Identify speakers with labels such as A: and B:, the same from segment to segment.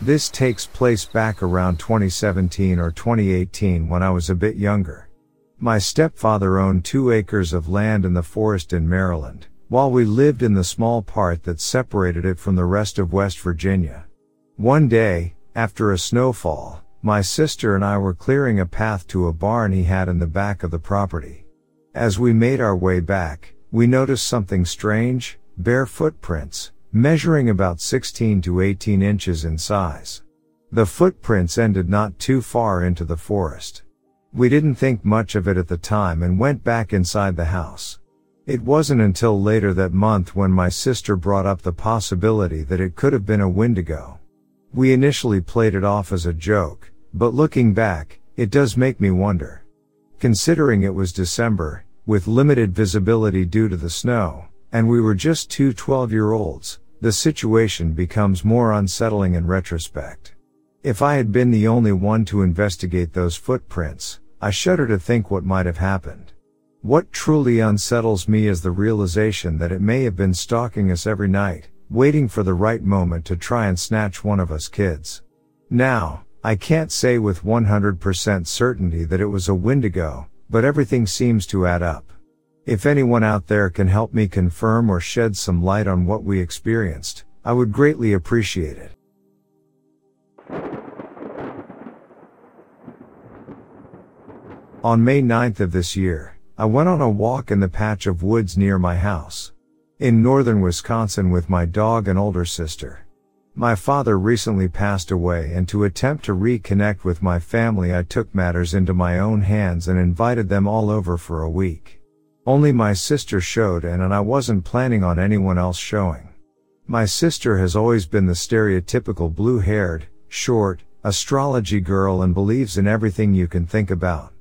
A: This takes place back around 2017 or 2018 when I was a bit younger. My stepfather owned two acres of land in the forest in Maryland, while we lived in the small part that separated it from the rest of West Virginia. One day, after a snowfall, my sister and I were clearing a path to a barn he had in the back of the property. As we made our way back, we noticed something strange, bare footprints, measuring about 16 to 18 inches in size. The footprints ended not too far into the forest. We didn't think much of it at the time and went back inside the house. It wasn't until later that month when my sister brought up the possibility that it could have been a wendigo. We initially played it off as a joke, but looking back, it does make me wonder. Considering it was December, with limited visibility due to the snow, and we were just two 12 year olds, the situation becomes more unsettling in retrospect. If I had been the only one to investigate those footprints, I shudder to think what might have happened. What truly unsettles me is the realization that it may have been stalking us every night, waiting for the right moment to try and snatch one of us kids. Now, I can't say with 100% certainty that it was a Wendigo, but everything seems to add up. If anyone out there can help me confirm or shed some light on what we experienced, I would greatly appreciate it. On May 9th of this year, I went on a walk in the patch of woods near my house. In northern Wisconsin with my dog and older sister. My father recently passed away and to attempt to reconnect with my family I took matters into my own hands and invited them all over for a week. Only my sister showed in and I wasn't planning on anyone else showing. My sister has always been the stereotypical blue-haired, short, astrology girl and believes in everything you can think about.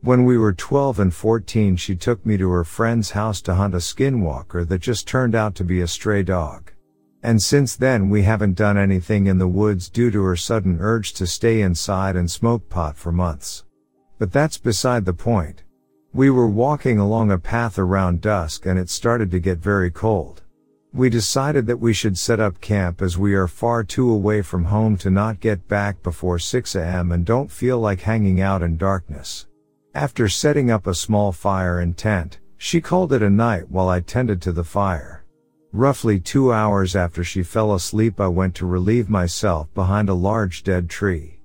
A: When we were 12 and 14 she took me to her friend's house to hunt a skinwalker that just turned out to be a stray dog. And since then we haven't done anything in the woods due to her sudden urge to stay inside and smoke pot for months. But that's beside the point. We were walking along a path around dusk and it started to get very cold. We decided that we should set up camp as we are far too away from home to not get back before 6 am and don't feel like hanging out in darkness. After setting up a small fire and tent, she called it a night while I tended to the fire. Roughly two hours after she fell asleep I went to relieve myself behind a large dead tree.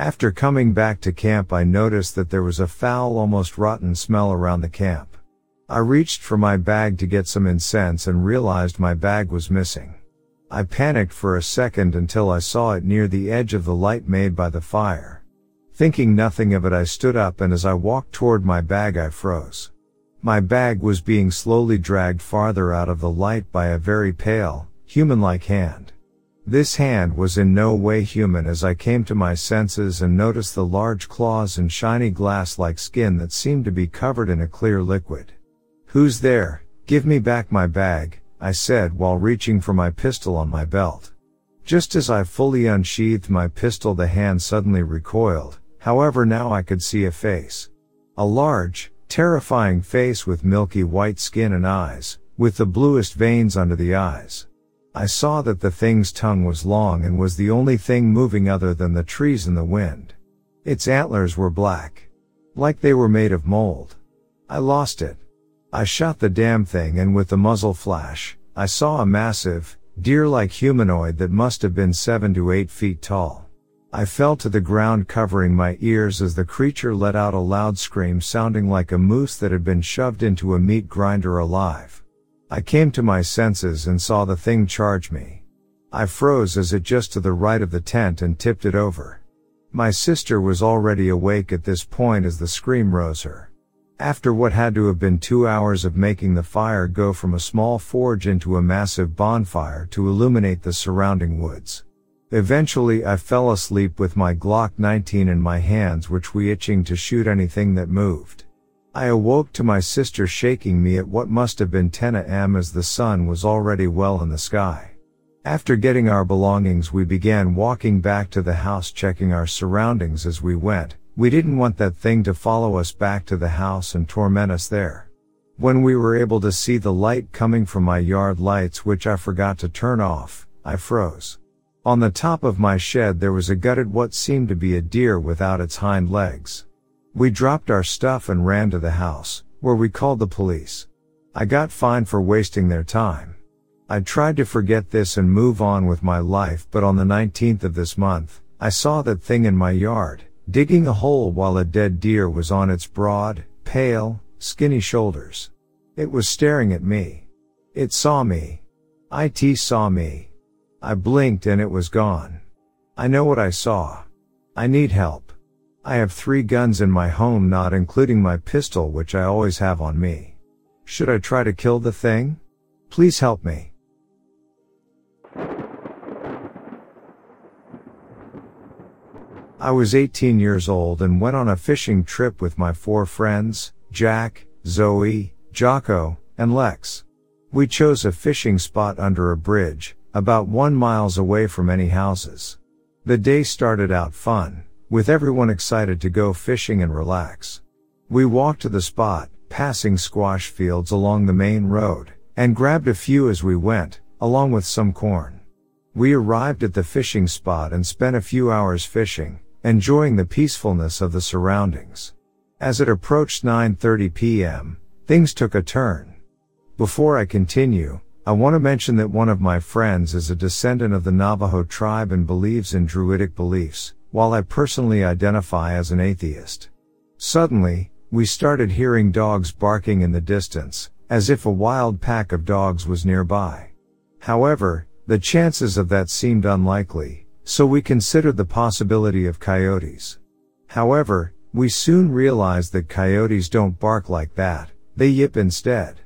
A: After coming back to camp I noticed that there was a foul almost rotten smell around the camp. I reached for my bag to get some incense and realized my bag was missing. I panicked for a second until I saw it near the edge of the light made by the fire. Thinking nothing of it I stood up and as I walked toward my bag I froze. My bag was being slowly dragged farther out of the light by a very pale, human-like hand. This hand was in no way human as I came to my senses and noticed the large claws and shiny glass-like skin that seemed to be covered in a clear liquid. Who's there? Give me back my bag, I said while reaching for my pistol on my belt. Just as I fully unsheathed my pistol the hand suddenly recoiled, however now I could see a face. A large, Terrifying face with milky white skin and eyes, with the bluest veins under the eyes. I saw that the thing's tongue was long and was the only thing moving other than the trees and the wind. Its antlers were black. Like they were made of mold. I lost it. I shot the damn thing and with the muzzle flash, I saw a massive, deer-like humanoid that must have been seven to eight feet tall. I fell to the ground covering my ears as the creature let out a loud scream sounding like a moose that had been shoved into a meat grinder alive. I came to my senses and saw the thing charge me. I froze as it just to the right of the tent and tipped it over. My sister was already awake at this point as the scream rose her. After what had to have been two hours of making the fire go from a small forge into a massive bonfire to illuminate the surrounding woods. Eventually I fell asleep with my Glock 19 in my hands which we itching to shoot anything that moved. I awoke to my sister shaking me at what must have been 10 am as the sun was already well in the sky. After getting our belongings we began walking back to the house checking our surroundings as we went. We didn't want that thing to follow us back to the house and torment us there. When we were able to see the light coming from my yard lights which I forgot to turn off, I froze. On the top of my shed there was a gutted what seemed to be a deer without its hind legs. We dropped our stuff and ran to the house, where we called the police. I got fined for wasting their time. I tried to forget this and move on with my life but on the 19th of this month, I saw that thing in my yard, digging a hole while a dead deer was on its broad, pale, skinny shoulders. It was staring at me. It saw me. IT saw me. I blinked and it was gone. I know what I saw. I need help. I have three guns in my home not including my pistol which I always have on me. Should I try to kill the thing? Please help me. I was 18 years old and went on a fishing trip with my four friends, Jack, Zoe, Jocko, and Lex. We chose a fishing spot under a bridge, about one miles away from any houses. The day started out fun, with everyone excited to go fishing and relax. We walked to the spot, passing squash fields along the main road, and grabbed a few as we went, along with some corn. We arrived at the fishing spot and spent a few hours fishing, enjoying the peacefulness of the surroundings. As it approached 9.30 p.m., things took a turn. Before I continue, I want to mention that one of my friends is a descendant of the Navajo tribe and believes in druidic beliefs, while I personally identify as an atheist. Suddenly, we started hearing dogs barking in the distance, as if a wild pack of dogs was nearby. However, the chances of that seemed unlikely, so we considered the possibility of coyotes. However, we soon realized that coyotes don't bark like that, they yip instead.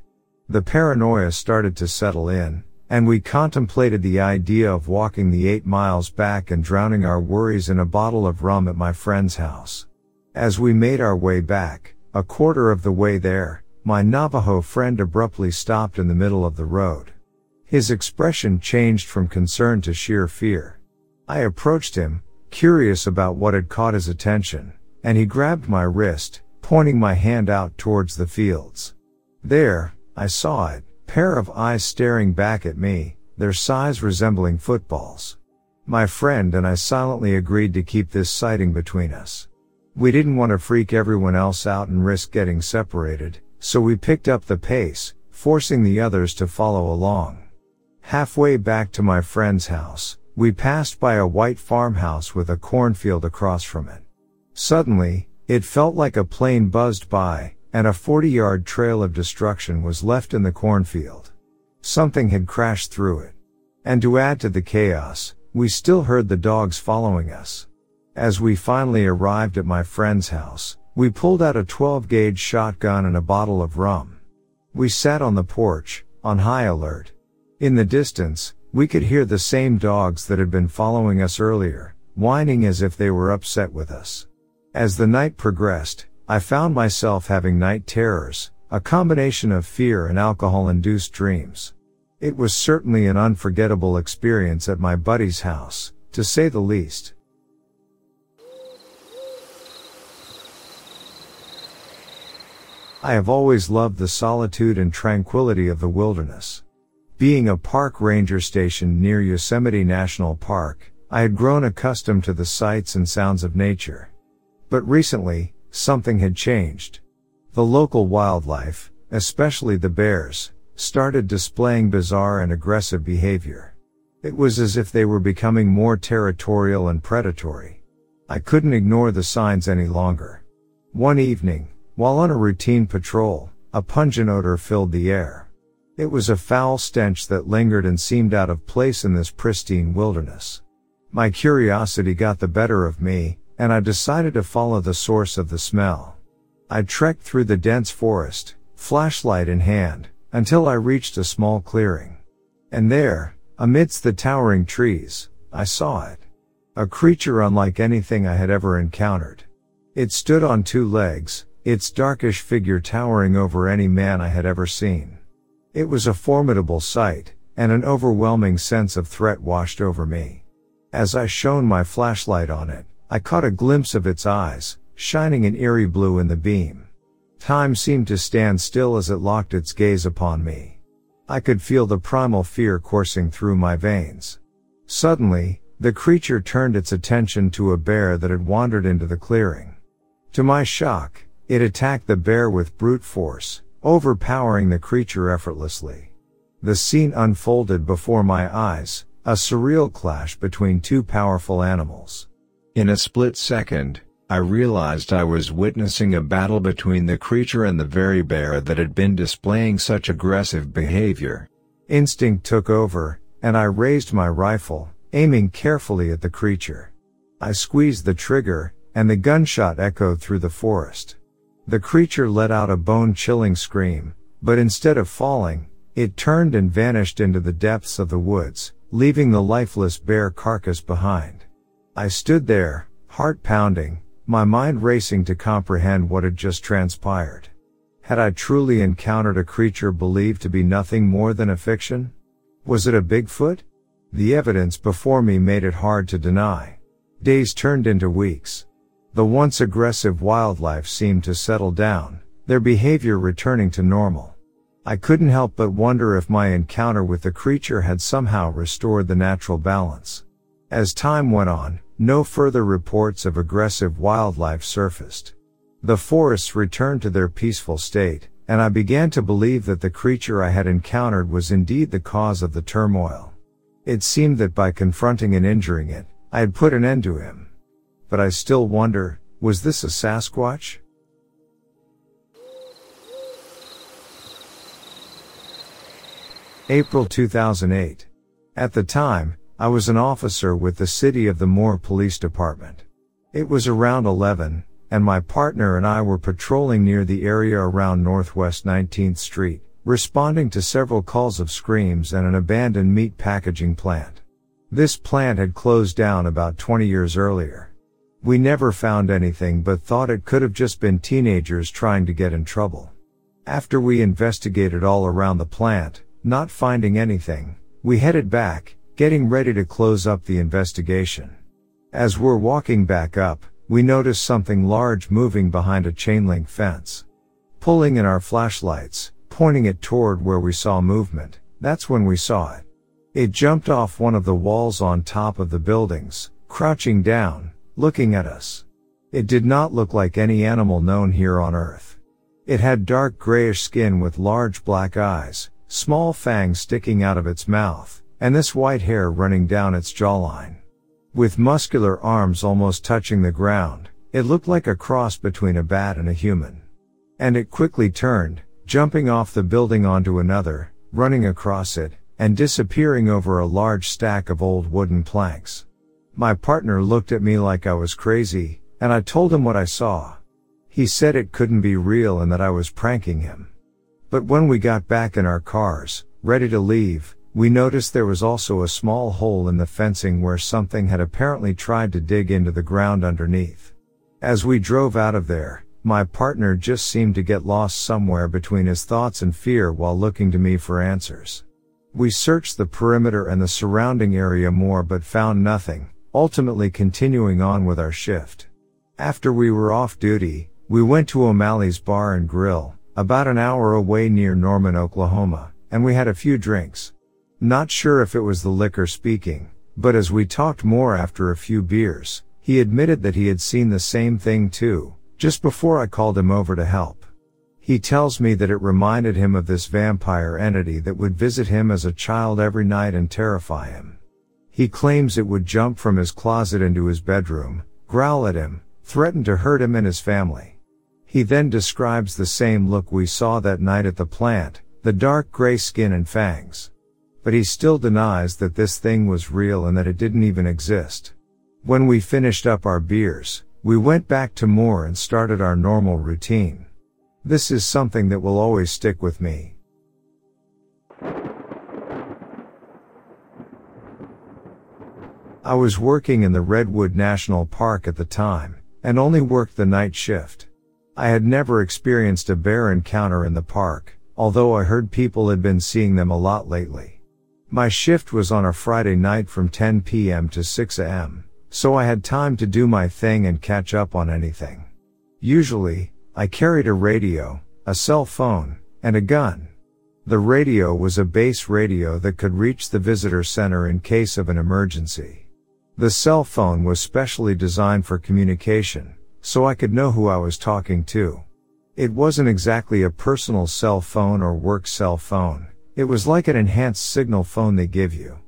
A: The paranoia started to settle in, and we contemplated the idea of walking the eight miles back and drowning our worries in a bottle of rum at my friend's house. As we made our way back, a quarter of the way there, my Navajo friend abruptly stopped in the middle of the road. His expression changed from concern to sheer fear. I approached him, curious about what had caught his attention, and he grabbed my wrist, pointing my hand out towards the fields. There, I saw it, pair of eyes staring back at me, their size resembling footballs. My friend and I silently agreed to keep this sighting between us. We didn't want to freak everyone else out and risk getting separated, so we picked up the pace, forcing the others to follow along. Halfway back to my friend's house, we passed by a white farmhouse with a cornfield across from it. Suddenly, it felt like a plane buzzed by, and a 40 yard trail of destruction was left in the cornfield. Something had crashed through it. And to add to the chaos, we still heard the dogs following us. As we finally arrived at my friend's house, we pulled out a 12 gauge shotgun and a bottle of rum. We sat on the porch, on high alert. In the distance, we could hear the same dogs that had been following us earlier, whining as if they were upset with us. As the night progressed, I found myself having night terrors, a combination of fear and alcohol induced dreams. It was certainly an unforgettable experience at my buddy's house, to say the least. I have always loved the solitude and tranquility of the wilderness. Being a park ranger stationed near Yosemite National Park, I had grown accustomed to the sights and sounds of nature. But recently, something had changed. The local wildlife, especially the bears, started displaying bizarre and aggressive behavior. It was as if they were becoming more territorial and predatory. I couldn't ignore the signs any longer. One evening, while on a routine patrol, a pungent odor filled the air. It was a foul stench that lingered and seemed out of place in this pristine wilderness. My curiosity got the better of me, and I decided to follow the source of the smell. I trekked through the dense forest, flashlight in hand, until I reached a small clearing. And there, amidst the towering trees, I saw it. A creature unlike anything I had ever encountered. It stood on two legs, its darkish figure towering over any man I had ever seen. It was a formidable sight, and an overwhelming sense of threat washed over me. As I shone my flashlight on it, I caught a glimpse of its eyes, shining an eerie blue in the beam. Time seemed to stand still as it locked its gaze upon me. I could feel the primal fear coursing through my veins. Suddenly, the creature turned its attention to a bear that had wandered into the clearing. To my shock, it attacked the bear with brute force, overpowering the creature effortlessly. The scene unfolded before my eyes, a surreal clash between two powerful animals. In a split second, I realized I was witnessing a battle between the creature and the very bear that had been displaying such aggressive behavior. Instinct took over, and I raised my rifle, aiming carefully at the creature. I squeezed the trigger, and the gunshot echoed through the forest. The creature let out a bone chilling scream, but instead of falling, it turned and vanished into the depths of the woods, leaving the lifeless bear carcass behind. I stood there, heart pounding, my mind racing to comprehend what had just transpired. Had I truly encountered a creature believed to be nothing more than a fiction? Was it a Bigfoot? The evidence before me made it hard to deny. Days turned into weeks. The once aggressive wildlife seemed to settle down, their behavior returning to normal. I couldn't help but wonder if my encounter with the creature had somehow restored the natural balance. As time went on, no further reports of aggressive wildlife surfaced. The forests returned to their peaceful state, and I began to believe that the creature I had encountered was indeed the cause of the turmoil. It seemed that by confronting and injuring it, I had put an end to him. But I still wonder, was this a Sasquatch? April 2008. At the time, I was an officer with the City of the Moore Police Department. It was around 11, and my partner and I were patrolling near the area around Northwest 19th Street, responding to several calls of screams and an abandoned meat packaging plant. This plant had closed down about 20 years earlier. We never found anything but thought it could have just been teenagers trying to get in trouble. After we investigated all around the plant, not finding anything, we headed back, getting ready to close up the investigation. As we're walking back up, we notice something large moving behind a chain link fence. Pulling in our flashlights, pointing it toward where we saw movement, that's when we saw it. It jumped off one of the walls on top of the buildings, crouching down, looking at us. It did not look like any animal known here on earth. It had dark grayish skin with large black eyes, small fangs sticking out of its mouth, and this white hair running down its jawline. With muscular arms almost touching the ground, it looked like a cross between a bat and a human. And it quickly turned, jumping off the building onto another, running across it, and disappearing over a large stack of old wooden planks. My partner looked at me like I was crazy, and I told him what I saw. He said it couldn't be real and that I was pranking him. But when we got back in our cars, ready to leave, we noticed there was also a small hole in the fencing where something had apparently tried to dig into the ground underneath. As we drove out of there, my partner just seemed to get lost somewhere between his thoughts and fear while looking to me for answers. We searched the perimeter and the surrounding area more but found nothing, ultimately continuing on with our shift. After we were off duty, we went to O'Malley's Bar and Grill, about an hour away near Norman, Oklahoma, and we had a few drinks. Not sure if it was the liquor speaking, but as we talked more after a few beers, he admitted that he had seen the same thing too, just before I called him over to help. He tells me that it reminded him of this vampire entity that would visit him as a child every night and terrify him. He claims it would jump from his closet into his bedroom, growl at him, threaten to hurt him and his family. He then describes the same look we saw that night at the plant, the dark gray skin and fangs. But he still denies that this thing was real and that it didn't even exist. When we finished up our beers, we went back to Moore and started our normal routine. This is something that will always stick with me. I was working in the Redwood National Park at the time, and only worked the night shift. I had never experienced a bear encounter in the park, although I heard people had been seeing them a lot lately. My shift was on a Friday night from 10 p.m. to 6 a.m., so I had time to do my thing and catch up on anything. Usually, I carried a radio, a cell phone, and a gun. The radio was a base radio that could reach the visitor center in case of an emergency. The cell phone was specially designed for communication, so I could know who I was talking to. It wasn't exactly a personal cell phone or work cell phone. It was like an enhanced signal phone they give you.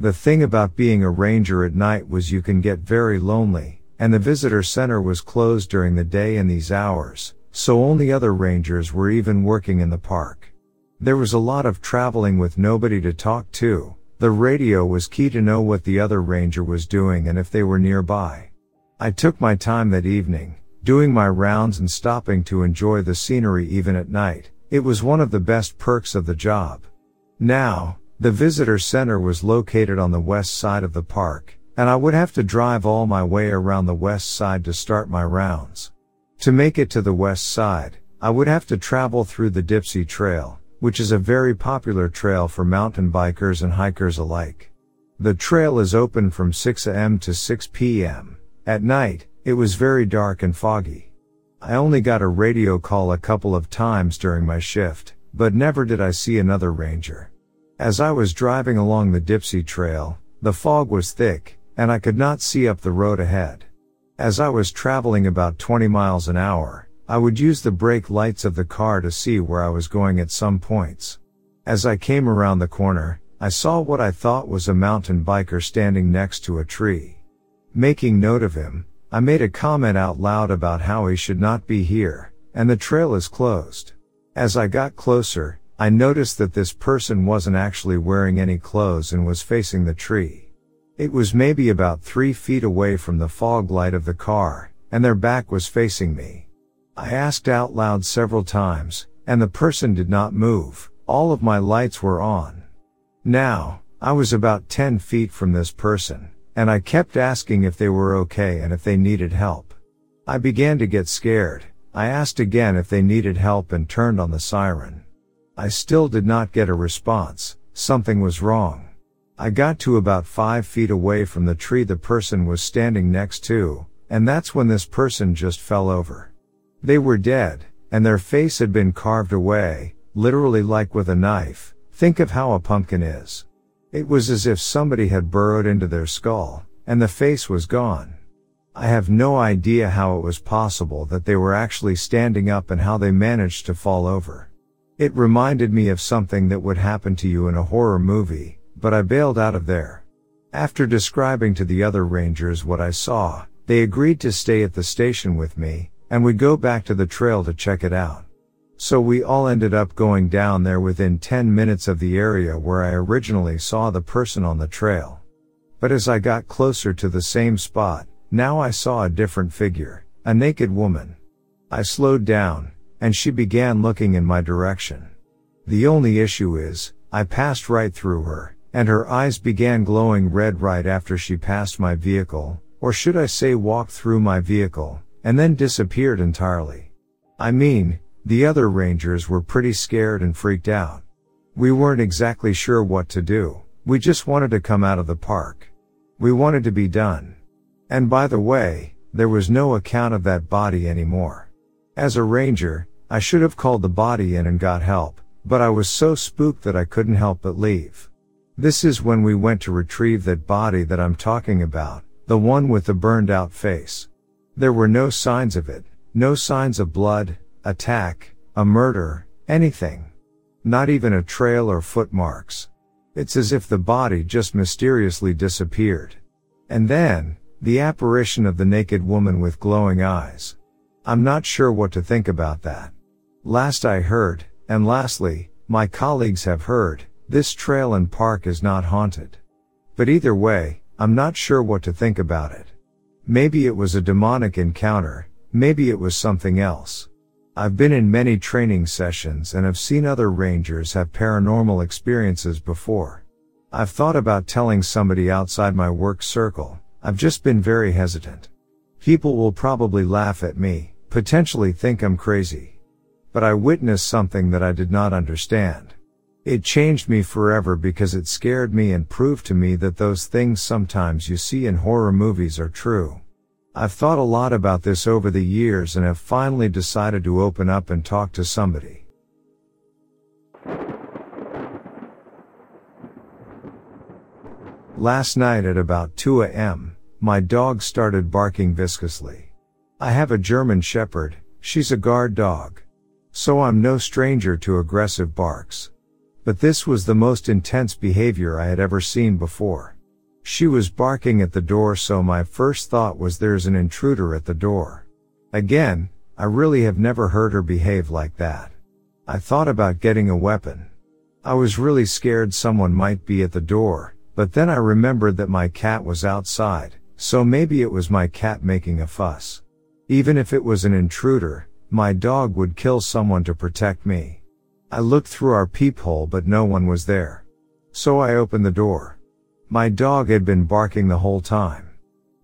A: The thing about being a ranger at night was you can get very lonely, and the visitor center was closed during the day in these hours, so only other rangers were even working in the park. There was a lot of traveling with nobody to talk to. The radio was key to know what the other ranger was doing and if they were nearby. I took my time that evening, doing my rounds and stopping to enjoy the scenery even at night. It was one of the best perks of the job. Now, the visitor center was located on the west side of the park, and I would have to drive all my way around the west side to start my rounds. To make it to the west side, I would have to travel through the Dipsea Trail, which is a very popular trail for mountain bikers and hikers alike. The trail is open from 6 am to 6 p.m. At night, it was very dark and foggy. I only got a radio call a couple of times during my shift, but never did I see another ranger. As I was driving along the Dipsea Trail, the fog was thick, and I could not see up the road ahead. As I was traveling about 20 miles an hour, I would use the brake lights of the car to see where I was going at some points. As I came around the corner, I saw what I thought was a mountain biker standing next to a tree. Making note of him, I made a comment out loud about how he should not be here, and the trail is closed. As I got closer, I noticed that this person wasn't actually wearing any clothes and was facing the tree. It was maybe about three feet away from the fog light of the car, and their back was facing me. I asked out loud several times, and the person did not move, all of my lights were on. Now, I was about 10 feet from this person, and I kept asking if they were okay and if they needed help. I began to get scared. I asked again if they needed help and turned on the siren. I still did not get a response. Something was wrong. I got to about five feet away from the tree the person was standing next to, and that's when this person just fell over. They were dead, and their face had been carved away, literally like with a knife. Think of how a pumpkin is. It was as if somebody had burrowed into their skull, and the face was gone. I have no idea how it was possible that they were actually standing up and how they managed to fall over. It reminded me of something that would happen to you in a horror movie, but I bailed out of there. After describing to the other rangers what I saw, they agreed to stay at the station with me, and we go back to the trail to check it out. So we all ended up going down there within 10 minutes of the area where I originally saw the person on the trail. But as I got closer to the same spot, now I saw a different figure, a naked woman. I slowed down, and she began looking in my direction. The only issue is, I passed right through her, and her eyes began glowing red right after she passed my vehicle, or should I say walked through my vehicle, and then disappeared entirely. I mean, the other rangers were pretty scared and freaked out. We weren't exactly sure what to do, we just wanted to come out of the park. We wanted to be done. And by the way, there was no account of that body anymore. As a ranger, I should have called the body in and got help, but I was so spooked that I couldn't help but leave. This is when we went to retrieve that body that I'm talking about, the one with the burned out face. There were no signs of it, no signs of blood, attack, a murder, anything. Not even a trail or footmarks. It's as if the body just mysteriously disappeared. And then, the apparition of the naked woman with glowing eyes. I'm not sure what to think about that. Last I heard, and lastly, my colleagues have heard, this trail and park is not haunted. But either way, I'm not sure what to think about it. Maybe it was a demonic encounter, maybe it was something else. I've been in many training sessions and have seen other rangers have paranormal experiences before. I've thought about telling somebody outside my work circle, I've just been very hesitant. People will probably laugh at me, potentially think I'm crazy. But I witnessed something that I did not understand. It changed me forever because it scared me and proved to me that those things sometimes you see in horror movies are true. I've thought a lot about this over the years and have finally decided to open up and talk to somebody. Last night at about 2 a.m., my dog started barking viscously. I have a German Shepherd, she's a guard dog. So I'm no stranger to aggressive barks. But this was the most intense behavior I had ever seen before. She was barking at the door so my first thought was there's an intruder at the door. Again, I really have never heard her behave like that. I thought about getting a weapon. I was really scared someone might be at the door, but then I remembered that my cat was outside, so maybe it was my cat making a fuss. Even if it was an intruder, my dog would kill someone to protect me. I looked through our peephole but no one was there. So I opened the door. My dog had been barking the whole time.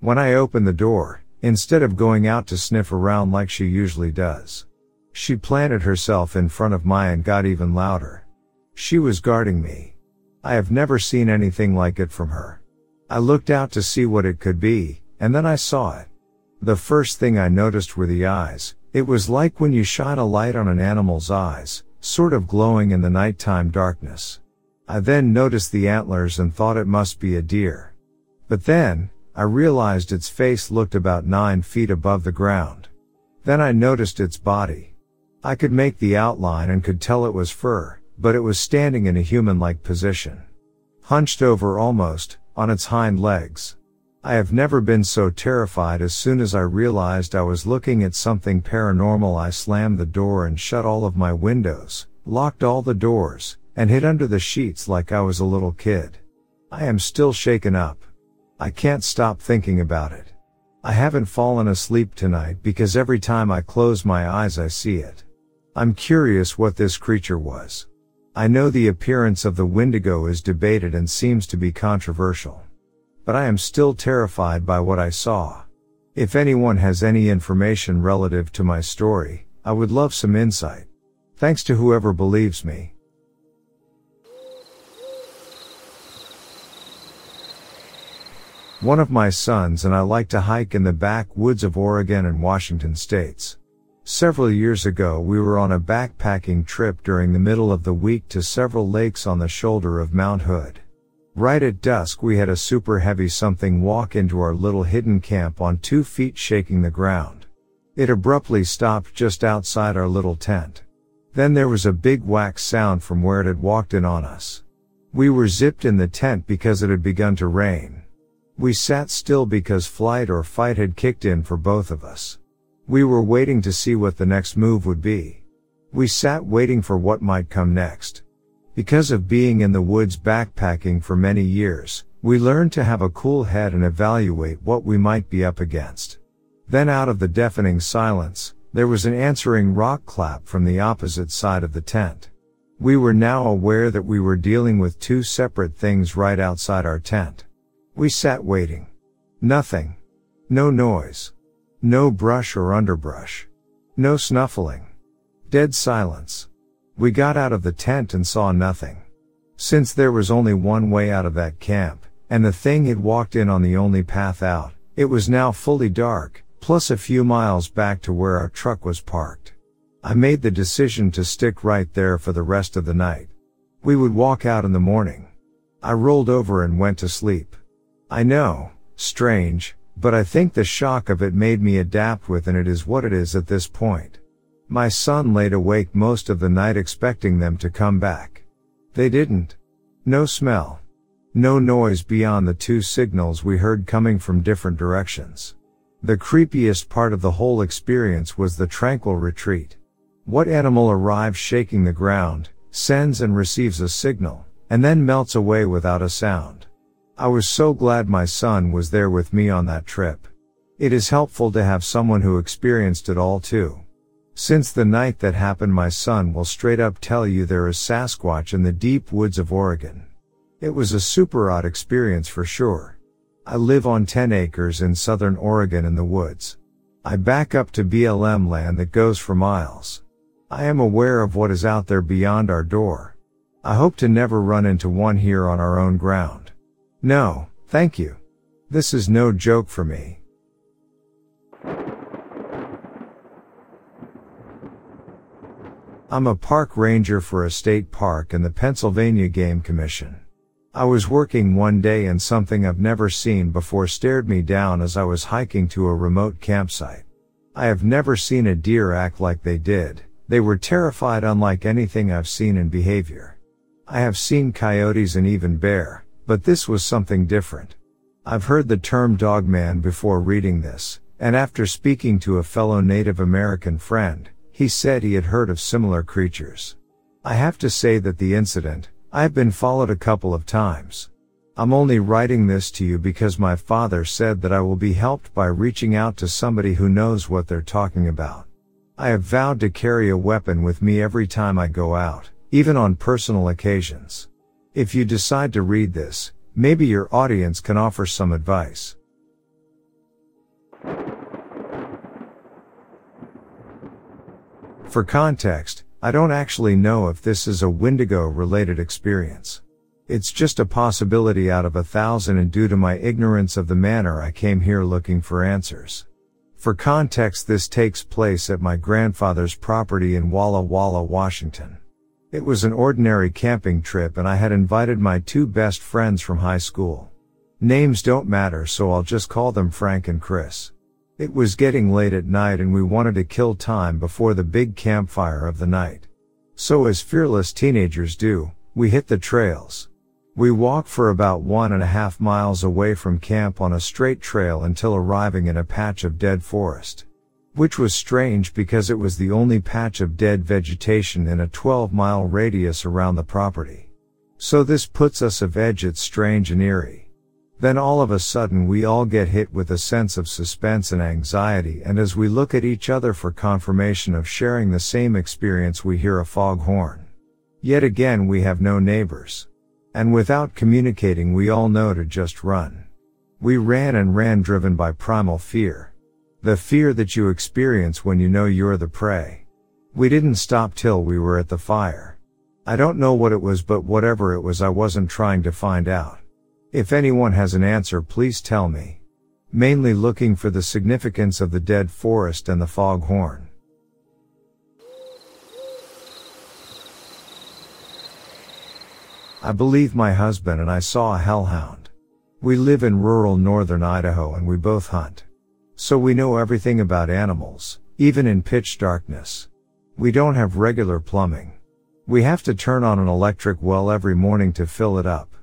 A: When I opened the door, instead of going out to sniff around like she usually does, she planted herself in front of my and got even louder. She was guarding me. I have never seen anything like it from her. I looked out to see what it could be, and then I saw it. The first thing I noticed were the eyes. It was like when you shine a light on an animal's eyes, sort of glowing in the nighttime darkness. I then noticed the antlers and thought it must be a deer. But then, I realized its face looked about nine feet above the ground. Then I noticed its body. I could make the outline and could tell it was fur, but it was standing in a human-like position. Hunched over almost, on its hind legs. I have never been so terrified as soon as I realized I was looking at something paranormal I slammed the door and shut all of my windows, locked all the doors, and hid under the sheets like I was a little kid. I am still shaken up. I can't stop thinking about it. I haven't fallen asleep tonight because every time I close my eyes I see it. I'm curious what this creature was. I know the appearance of the Wendigo is debated and seems to be controversial. But I am still terrified by what I saw. If anyone has any information relative to my story, I would love some insight. Thanks to whoever believes me. One of my sons and I like to hike in the backwoods of Oregon and Washington states. Several years ago we were on a backpacking trip during the middle of the week to several lakes on the shoulder of Mount Hood. Right at dusk we had a super heavy something walk into our little hidden camp on two feet shaking the ground. It abruptly stopped just outside our little tent. Then there was a big whack sound from where it had walked in on us. We were zipped in the tent because it had begun to rain. We sat still because flight or fight had kicked in for both of us. We were waiting to see what the next move would be. We sat waiting for what might come next. Because of being in the woods backpacking for many years, we learned to have a cool head and evaluate what we might be up against. Then out of the deafening silence, there was an answering rock clap from the opposite side of the tent. We were now aware that we were dealing with two separate things right outside our tent. We sat waiting. Nothing. No noise. No brush or underbrush. No snuffling. Dead silence. We got out of the tent and saw nothing. Since there was only one way out of that camp, and the thing had walked in on the only path out, it was now fully dark, plus a few miles back to where our truck was parked. I made the decision to stick right there for the rest of the night. We would walk out in the morning. I rolled over and went to sleep. I know, strange, but I think the shock of it made me adapt with and it is what it is at this point. My son laid awake most of the night expecting them to come back. They didn't. No smell. No noise beyond the two signals we heard coming from different directions. The creepiest part of the whole experience was the tranquil retreat. What animal arrives shaking the ground, sends and receives a signal, and then melts away without a sound? I was so glad my son was there with me on that trip. It is helpful to have someone who experienced it all too. Since the night that happened my son will straight up tell you there is Sasquatch in the deep woods of Oregon. It was a super odd experience for sure. I live on 10 acres in southern Oregon in the woods. I back up to BLM land that goes for miles. I am aware of what is out there beyond our door. I hope to never run into one here on our own ground. No, thank you. This is no joke for me. I'm a park ranger for a state park and the Pennsylvania Game Commission. I was working one day and something I've never seen before stared me down as I was hiking to a remote campsite. I have never seen a deer act like they did. They were terrified unlike anything I've seen in behavior. I have seen coyotes and even bear, but this was something different. I've heard the term dogman before reading this, and after speaking to a fellow Native American friend, he said he had heard of similar creatures. I have to say that the incident, I've been followed a couple of times. I'm only writing this to you because my father said that I will be helped by reaching out to somebody who knows what they're talking about. I have vowed to carry a weapon with me every time I go out, even on personal occasions. If you decide to read this, maybe your audience can offer some advice. For context, I don't actually know if this is a Wendigo related experience. It's just a possibility out of a thousand and due to my ignorance of the manner I came here looking for answers. For context, this takes place at my grandfather's property in Walla Walla, Washington. It was an ordinary camping trip and I had invited my two best friends from high school. Names don't matter so I'll just call them Frank and Chris. It was getting late at night and we wanted to kill time before the big campfire of the night. So as fearless teenagers do, we hit the trails. We walked for about one and a half miles away from camp on a straight trail until arriving in a patch of dead forest. Which was strange because it was the only patch of dead vegetation in a 12 mile radius around the property. So this puts us of edge it's strange and eerie. Then all of a sudden we all get hit with a sense of suspense and anxiety and as we look at each other for confirmation of sharing the same experience we hear a foghorn. Yet again we have no neighbors. And without communicating we all know to just run. We ran and ran driven by primal fear. The fear that you experience when you know you're the prey. We didn't stop till we were at the fire. I don't know what it was but whatever it was I wasn't trying to find out. If anyone has an answer please tell me. Mainly looking for the significance of the dead forest and the foghorn. I believe my husband and I saw a hellhound. We live in rural northern Idaho and we both hunt. So we know everything about animals, even in pitch darkness. We don't have regular plumbing. We have to turn on an electric well every morning to fill it up.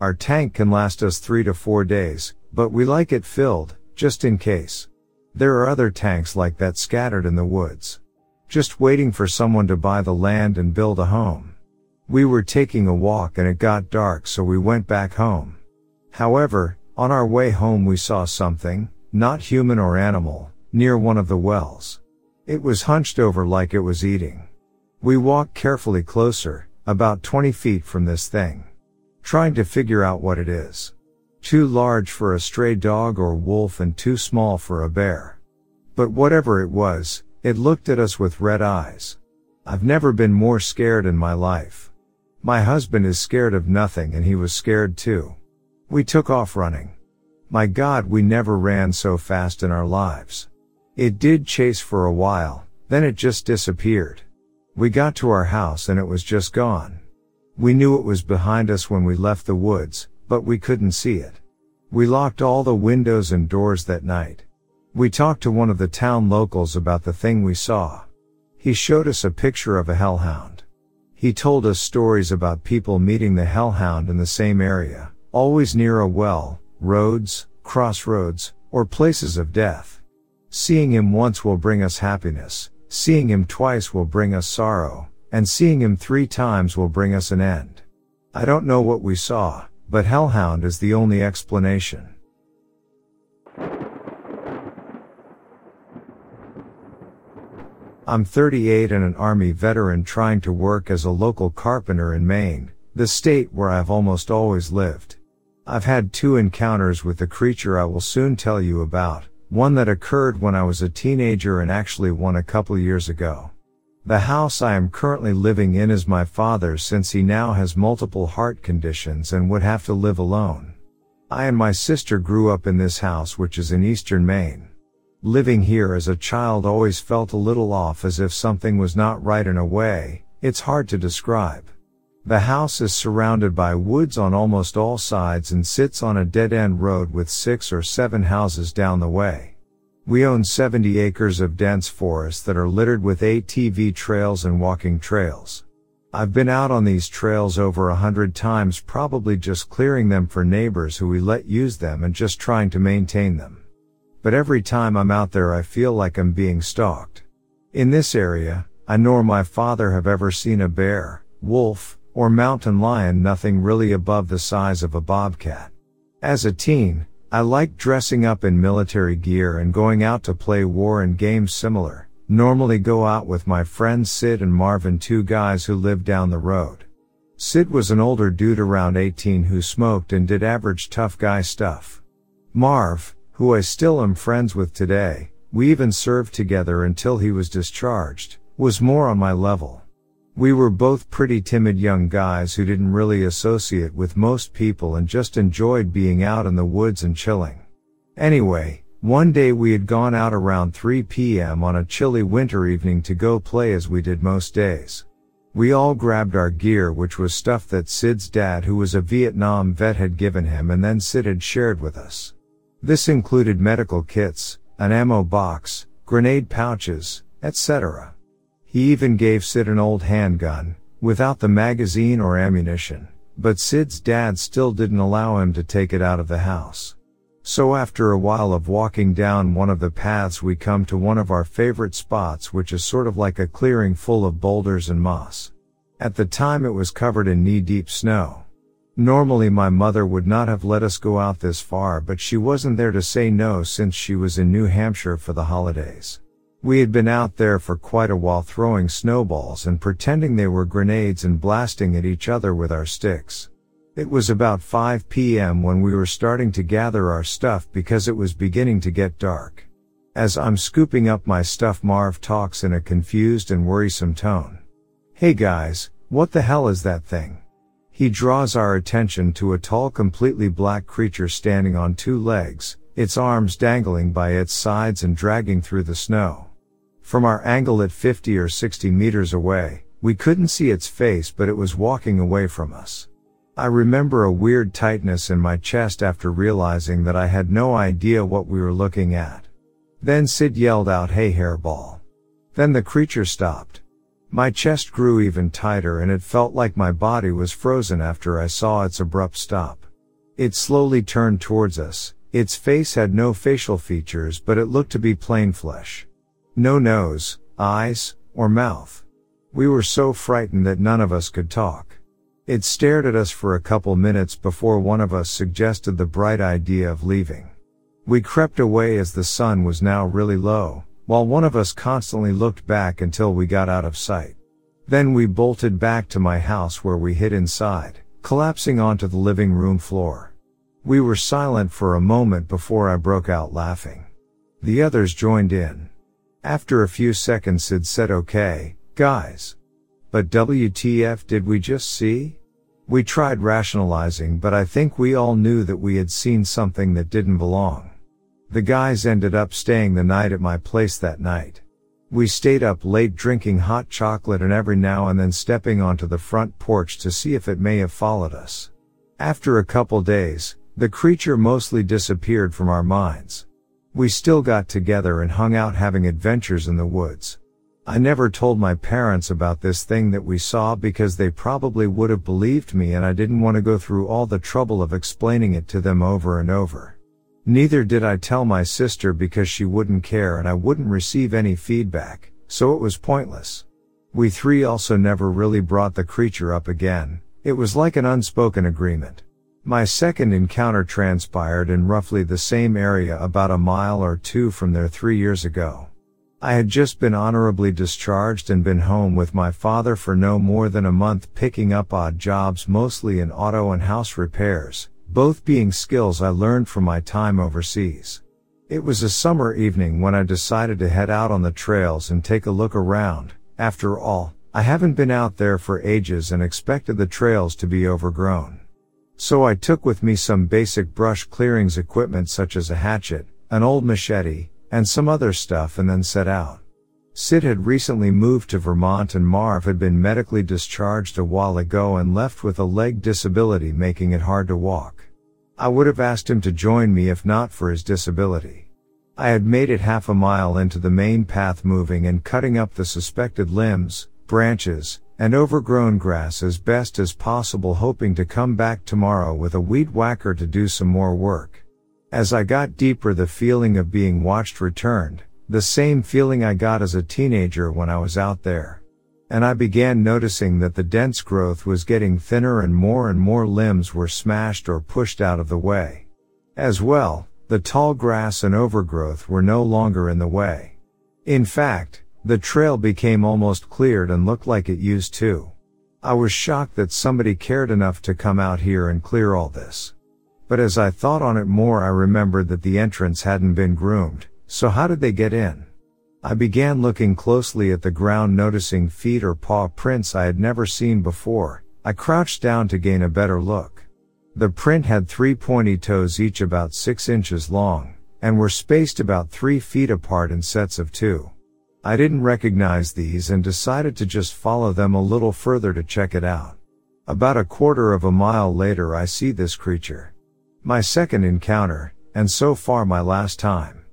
A: Our tank can last us three to four days, but we like it filled, just in case. There are other tanks like that scattered in the woods. Just waiting for someone to buy the land and build a home. We were taking a walk and it got dark so we went back home. However, on our way home we saw something, not human or animal, near one of the wells. It was hunched over like it was eating. We walked carefully closer, about 20 feet from this thing. Trying to figure out what it is. Too large for a stray dog or wolf and too small for a bear. But whatever it was, it looked at us with red eyes. I've never been more scared in my life. My husband is scared of nothing and he was scared too. We took off running. My God, we never ran so fast in our lives. It did chase for a while, then it just disappeared. We got to our house and it was just gone. We knew it was behind us when we left the woods, but we couldn't see it. We locked all the windows and doors that night. We talked to one of the town locals about the thing we saw. He showed us a picture of a hellhound. He told us stories about people meeting the hellhound in the same area, always near a well, roads, crossroads, or places of death. Seeing him once will bring us happiness, seeing him twice will bring us sorrow, and seeing him three times will bring us an end. I don't know what we saw, but Hellhound is the only explanation. I'm 38 and an army veteran trying to work as a local carpenter in Maine, the state where I've almost always lived. I've had two encounters with the creature I will soon tell you about, one that occurred when I was a teenager and actually one a couple years ago. The house I am currently living in is my father's since he now has multiple heart conditions and would have to live alone. I and my sister grew up in this house which is in eastern Maine. Living here as a child always felt a little off as if something was not right in a way, it's hard to describe. The house is surrounded by woods on almost all sides and sits on a dead end road with six or seven houses down the way. We own 70 acres of dense forest that are littered with ATV trails and walking trails. I've been out on these trails over a hundred times probably just clearing them for neighbors who we let use them and just trying to maintain them. But every time I'm out there I feel like I'm being stalked. In this area, I nor my father have ever seen a bear, wolf, or mountain lion nothing really above the size of a bobcat. As a teen, I liked dressing up in military gear and going out to play war and games similar, normally go out with my friends Sid and Marvin two guys who lived down the road. Sid was an older dude around 18 who smoked and did average tough guy stuff. Marv, who I still am friends with today, we even served together until he was discharged, was more on my level. We were both pretty timid young guys who didn't really associate with most people and just enjoyed being out in the woods and chilling. Anyway, one day we had gone out around 3 p.m. on a chilly winter evening to go play as we did most days. We all grabbed our gear which was stuff that Sid's dad who was a Vietnam vet had given him and then Sid had shared with us. This included medical kits, an ammo box, grenade pouches, etc. He even gave Sid an old handgun, without the magazine or ammunition, but Sid's dad still didn't allow him to take it out of the house. So after a while of walking down one of the paths we come to one of our favorite spots which is sort of like a clearing full of boulders and moss. At the time it was covered in knee deep snow. Normally my mother would not have let us go out this far but she wasn't there to say no since she was in New Hampshire for the holidays. We had been out there for quite a while throwing snowballs and pretending they were grenades and blasting at each other with our sticks. It was about 5 p.m. when we were starting to gather our stuff because it was beginning to get dark. As I'm scooping up my stuff Marv talks in a confused and worrisome tone. Hey guys, what the hell is that thing? He draws our attention to a tall completely black creature standing on two legs, its arms dangling by its sides and dragging through the snow. From our angle at 50 or 60 meters away, we couldn't see its face but it was walking away from us. I remember a weird tightness in my chest after realizing that I had no idea what we were looking at. Then Sid yelled out, hey hairball. Then the creature stopped. My chest grew even tighter and it felt like my body was frozen after I saw its abrupt stop. It slowly turned towards us. Its face had no facial features but it looked to be plain flesh. No nose, eyes, or mouth. We were so frightened that none of us could talk. It stared at us for a couple minutes before one of us suggested the bright idea of leaving. We crept away as the sun was now really low, while one of us constantly looked back until we got out of sight. Then we bolted back to my house where we hid inside, collapsing onto the living room floor. We were silent for a moment before I broke out laughing. The others joined in. After a few seconds Sid said okay, guys. But WTF did we just see? We tried rationalizing, but I think we all knew that we had seen something that didn't belong. The guys ended up staying the night at my place that night. We stayed up late drinking hot chocolate and every now and then stepping onto the front porch to see if it may have followed us. After a couple days, the creature mostly disappeared from our minds. We still got together and hung out having adventures in the woods. I never told my parents about this thing that we saw because they probably would have believed me and I didn't want to go through all the trouble of explaining it to them over and over. Neither did I tell my sister because she wouldn't care and I wouldn't receive any feedback, so it was pointless. We three also never really brought the creature up again. It was like an unspoken agreement. My second encounter transpired in roughly the same area about a mile or two from there three years ago. I had just been honorably discharged and been home with my father for no more than a month picking up odd jobs mostly in auto and house repairs, both being skills I learned from my time overseas. It was a summer evening when I decided to head out on the trails and take a look around. After all, I haven't been out there for ages and expected the trails to be overgrown. So I took with me some basic brush clearings equipment such as a hatchet, an old machete, and some other stuff and then set out. Sid had recently moved to Vermont and Marv had been medically discharged a while ago and left with a leg disability making it hard to walk. I would have asked him to join me if not for his disability. I had made it half a mile into the main path moving and cutting up the suspected limbs, branches, and overgrown grass as best as possible hoping to come back tomorrow with a weed whacker to do some more work. As I got deeper, the feeling of being watched returned, the same feeling I got as a teenager when I was out there. And I began noticing that the dense growth was getting thinner and more and more limbs were smashed or pushed out of the way. As well, the tall grass and overgrowth were no longer in the way. In fact, the trail became almost cleared and looked like it used to. I was shocked that somebody cared enough to come out here and clear all this. But as I thought on it more, I remembered that the entrance hadn't been groomed, so how did they get in? I began looking closely at the ground, noticing feet or paw prints I had never seen before. I crouched down to gain a better look. The print had three pointy toes, each about six inches long, and were spaced about three feet apart in sets of two. I didn't recognize these and decided to just follow them a little further to check it out. About a quarter of a mile later, I see this creature. My second encounter, and so far my last time.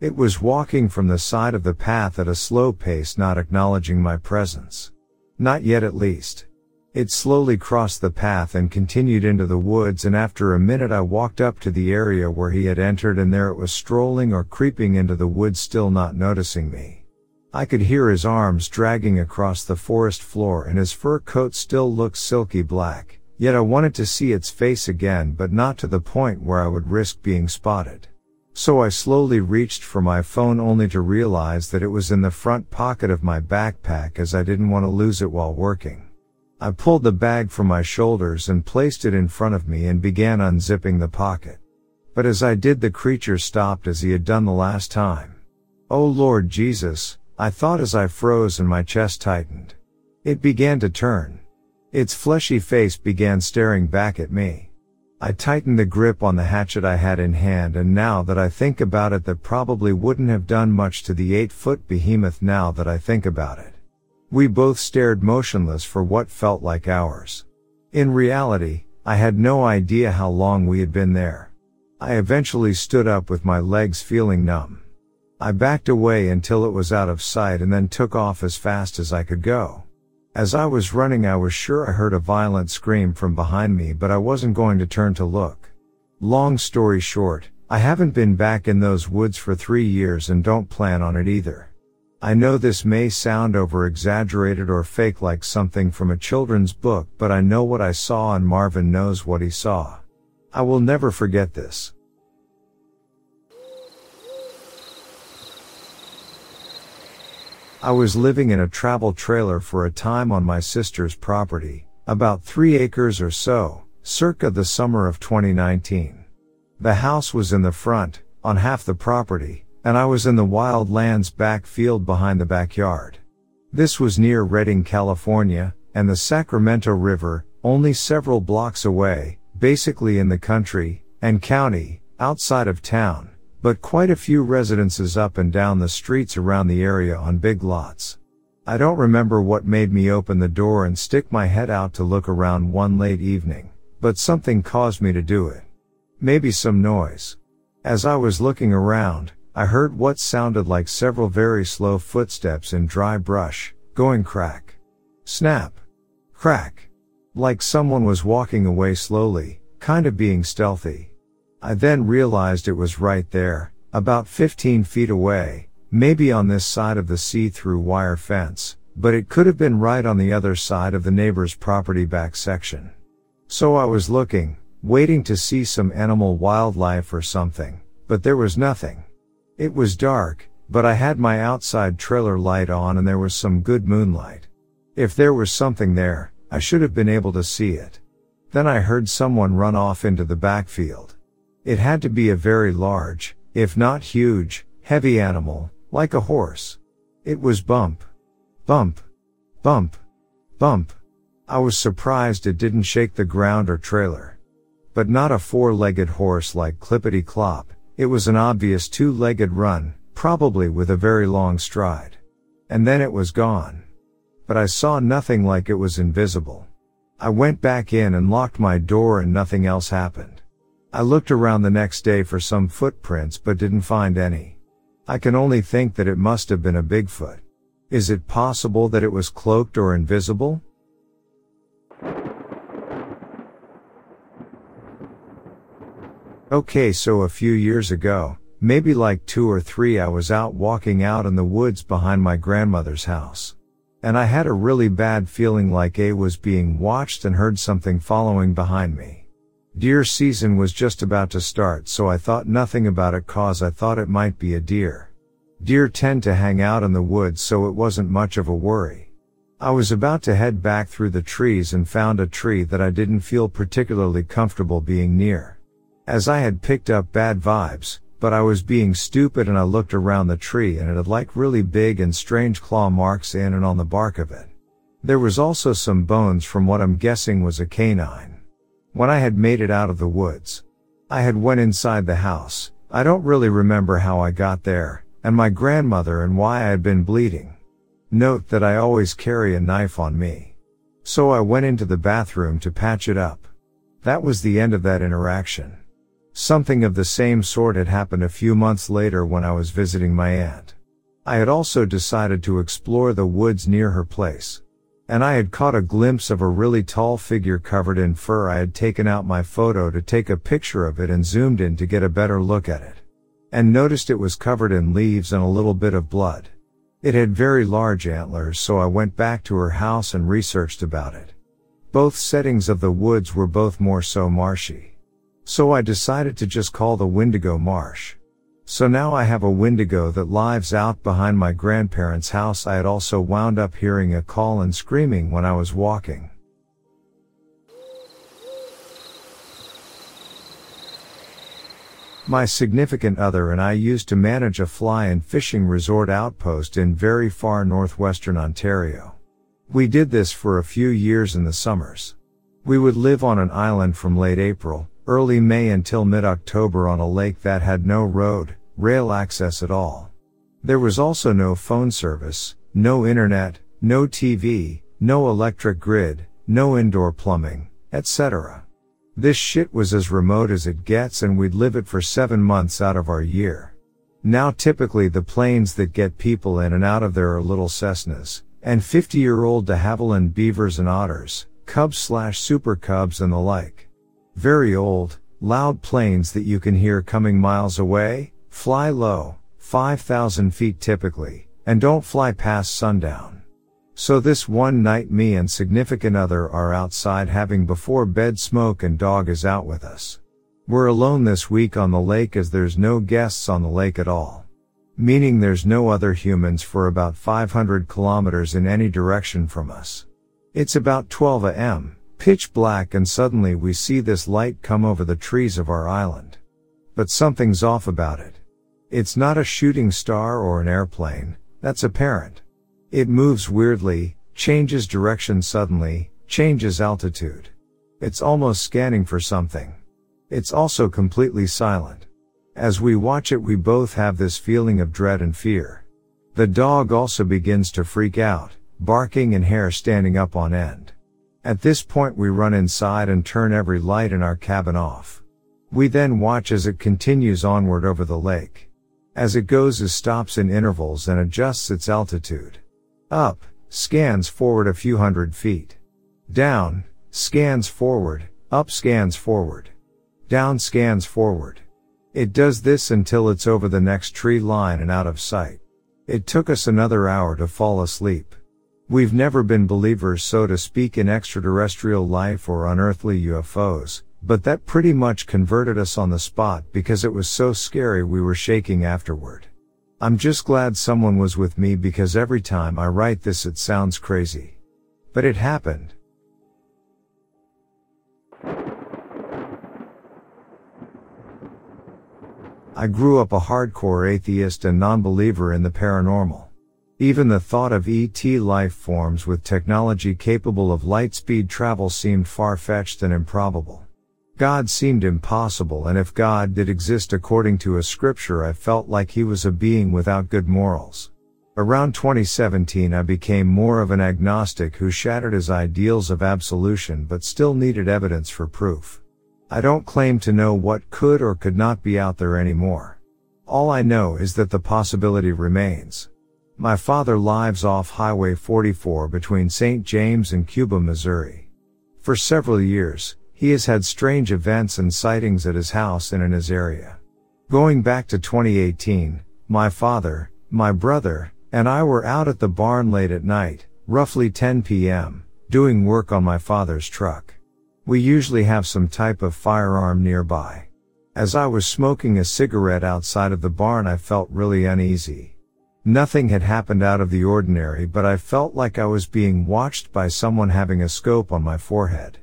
A: It was walking from the side of the path at a slow pace not acknowledging my presence. Not yet at least. It slowly crossed the path and continued into the woods and after a minute I walked up to the area where he had entered and there it was strolling or creeping into the woods still not noticing me. I could hear his arms dragging across the forest floor and his fur coat still looked silky black, yet I wanted to see its face again but not to the point where I would risk being spotted. So I slowly reached for my phone only to realize that it was in the front pocket of my backpack as I didn't want to lose it while working. I pulled the bag from my shoulders and placed it in front of me and began unzipping the pocket. But as I did the creature stopped as he had done the last time. Oh Lord Jesus, I thought as I froze and my chest tightened. It began to turn. Its fleshy face began staring back at me. I tightened the grip on the hatchet I had in hand and now that I think about it that probably wouldn't have done much to the eight foot behemoth now that I think about it. We both stared motionless for what felt like hours. In reality, I had no idea how long we had been there. I eventually stood up with my legs feeling numb. I backed away until it was out of sight and then took off as fast as I could go. As I was running I was sure I heard a violent scream from behind me but I wasn't going to turn to look. Long story short, I haven't been back in those woods for three years and don't plan on it either. I know this may sound over exaggerated or fake like something from a children's book, but I know what I saw and Marvin knows what he saw. I will never forget this. I was living in a travel trailer for a time on my sister's property, about three acres or so, circa the summer of 2019. The house was in the front, on half the property, and I was in the wild lands back field behind the backyard. This was near Redding, California, and the Sacramento River, only several blocks away, basically in the country and county, outside of town, but quite a few residences up and down the streets around the area on big lots. I don't remember what made me open the door and stick my head out to look around one late evening, but something caused me to do it. Maybe some noise. As I was looking around, I heard what sounded like several very slow footsteps in dry brush, going crack. Snap. Crack. Like someone was walking away slowly, kind of being stealthy. I then realized it was right there, about 15 feet away, maybe on this side of the see-through wire fence, but it could have been right on the other side of the neighbor's property back section. So I was looking, waiting to see some animal wildlife or something, but there was nothing. It was dark, but I had my outside trailer light on and there was some good moonlight. If there was something there, I should have been able to see it. Then I heard someone run off into the backfield. It had to be a very large, if not huge, heavy animal, like a horse. It was bump. Bump. Bump. Bump. I was surprised it didn't shake the ground or trailer. But not a four-legged horse like Clippity Clop, it was an obvious two-legged run, probably with a very long stride. And then it was gone. But I saw nothing like it was invisible. I went back in and locked my door and nothing else happened. I looked around the next day for some footprints but didn't find any. I can only think that it must have been a Bigfoot. Is it possible that it was cloaked or invisible? Okay, so a few years ago, maybe like two or three, I was out walking out in the woods behind my grandmother's house. And I had a really bad feeling like A was being watched and heard something following behind me. Deer season was just about to start, so I thought nothing about it cause I thought it might be a deer. Deer tend to hang out in the woods, so it wasn't much of a worry. I was about to head back through the trees and found a tree that I didn't feel particularly comfortable being near. As I had picked up bad vibes, but I was being stupid and I looked around the tree and it had like really big and strange claw marks in and on the bark of it. There was also some bones from what I'm guessing was a canine. When I had made it out of the woods, I had went inside the house. I don't really remember how I got there, and my grandmother and why I had been bleeding. Note that I always carry a knife on me. So I went into the bathroom to patch it up. That was the end of that interaction. Something of the same sort had happened a few months later when I was visiting my aunt. I had also decided to explore the woods near her place. And I had caught a glimpse of a really tall figure covered in fur. I had taken out my photo to take a picture of it and zoomed in to get a better look at it. And noticed it was covered in leaves and a little bit of blood. It had very large antlers so I went back to her house and researched about it. Both settings of the woods were both more so marshy. So I decided to just call the Windigo Marsh. So now I have a Windigo that lives out behind my grandparents' house. I had also wound up hearing a call and screaming when I was walking. My significant other and I used to manage a fly-in fishing resort outpost in very far northwestern Ontario. We did this for a few years in the summers. We would live on an island from late April, early May until mid-October on a lake that had no road, rail access at all. There was also no phone service, no internet, no TV, no electric grid, no indoor plumbing, etc. This shit was as remote as it gets and we'd live it for seven months out of our year. Now typically the planes that get people in and out of there are little Cessnas, and 50 year old de Havilland beavers and otters, cubs slash super cubs and the like. Very old, loud planes that you can hear coming miles away, fly low, 5,000 feet typically, and don't fly past sundown. So this one night me and significant other are outside having before bed smoke and dog is out with us. We're alone this week on the lake as there's no guests on the lake at all. Meaning there's no other humans for about 500 kilometers in any direction from us. It's about 12 am, pitch black and suddenly we see this light come over the trees of our island. But something's off about it. It's not a shooting star or an airplane, that's apparent. It moves weirdly, changes direction suddenly, changes altitude. It's almost scanning for something. It's also completely silent. As we watch it, we both have this feeling of dread and fear. The dog also begins to freak out, barking and hair standing up on end. At this point, we run inside and turn every light in our cabin off. We then watch as it continues onward over the lake. As it goes, it stops in intervals and adjusts its altitude. Up, scans forward a few hundred feet. Down, scans forward, up scans forward. Down scans forward. It does this until it's over the next tree line and out of sight. It took us another hour to fall asleep. We've never been believers so to speak in extraterrestrial life or unearthly UFOs, but that pretty much converted us on the spot because it was so scary we were shaking afterward. I'm just glad someone was with me because every time I write this it sounds crazy. But it happened. I grew up a hardcore atheist and non-believer in the paranormal. Even the thought of ET life forms with technology capable of light speed travel seemed far-fetched and improbable. God seemed impossible and if God did exist according to a scripture I felt like he was a being without good morals. Around 2017 I became more of an agnostic who shattered his ideals of absolution but still needed evidence for proof. I don't claim to know what could or could not be out there anymore. All I know is that the possibility remains. My father lives off Highway 44 between St. James and Cuba, Missouri. For several years, he has had strange events and sightings at his house and in his area. Going back to 2018, my father, my brother, and I were out at the barn late at night, roughly 10 p.m., doing work on my father's truck. We usually have some type of firearm nearby. As I was smoking a cigarette outside of the barn, I felt really uneasy. Nothing had happened out of the ordinary, but I felt like I was being watched by someone having a scope on my forehead.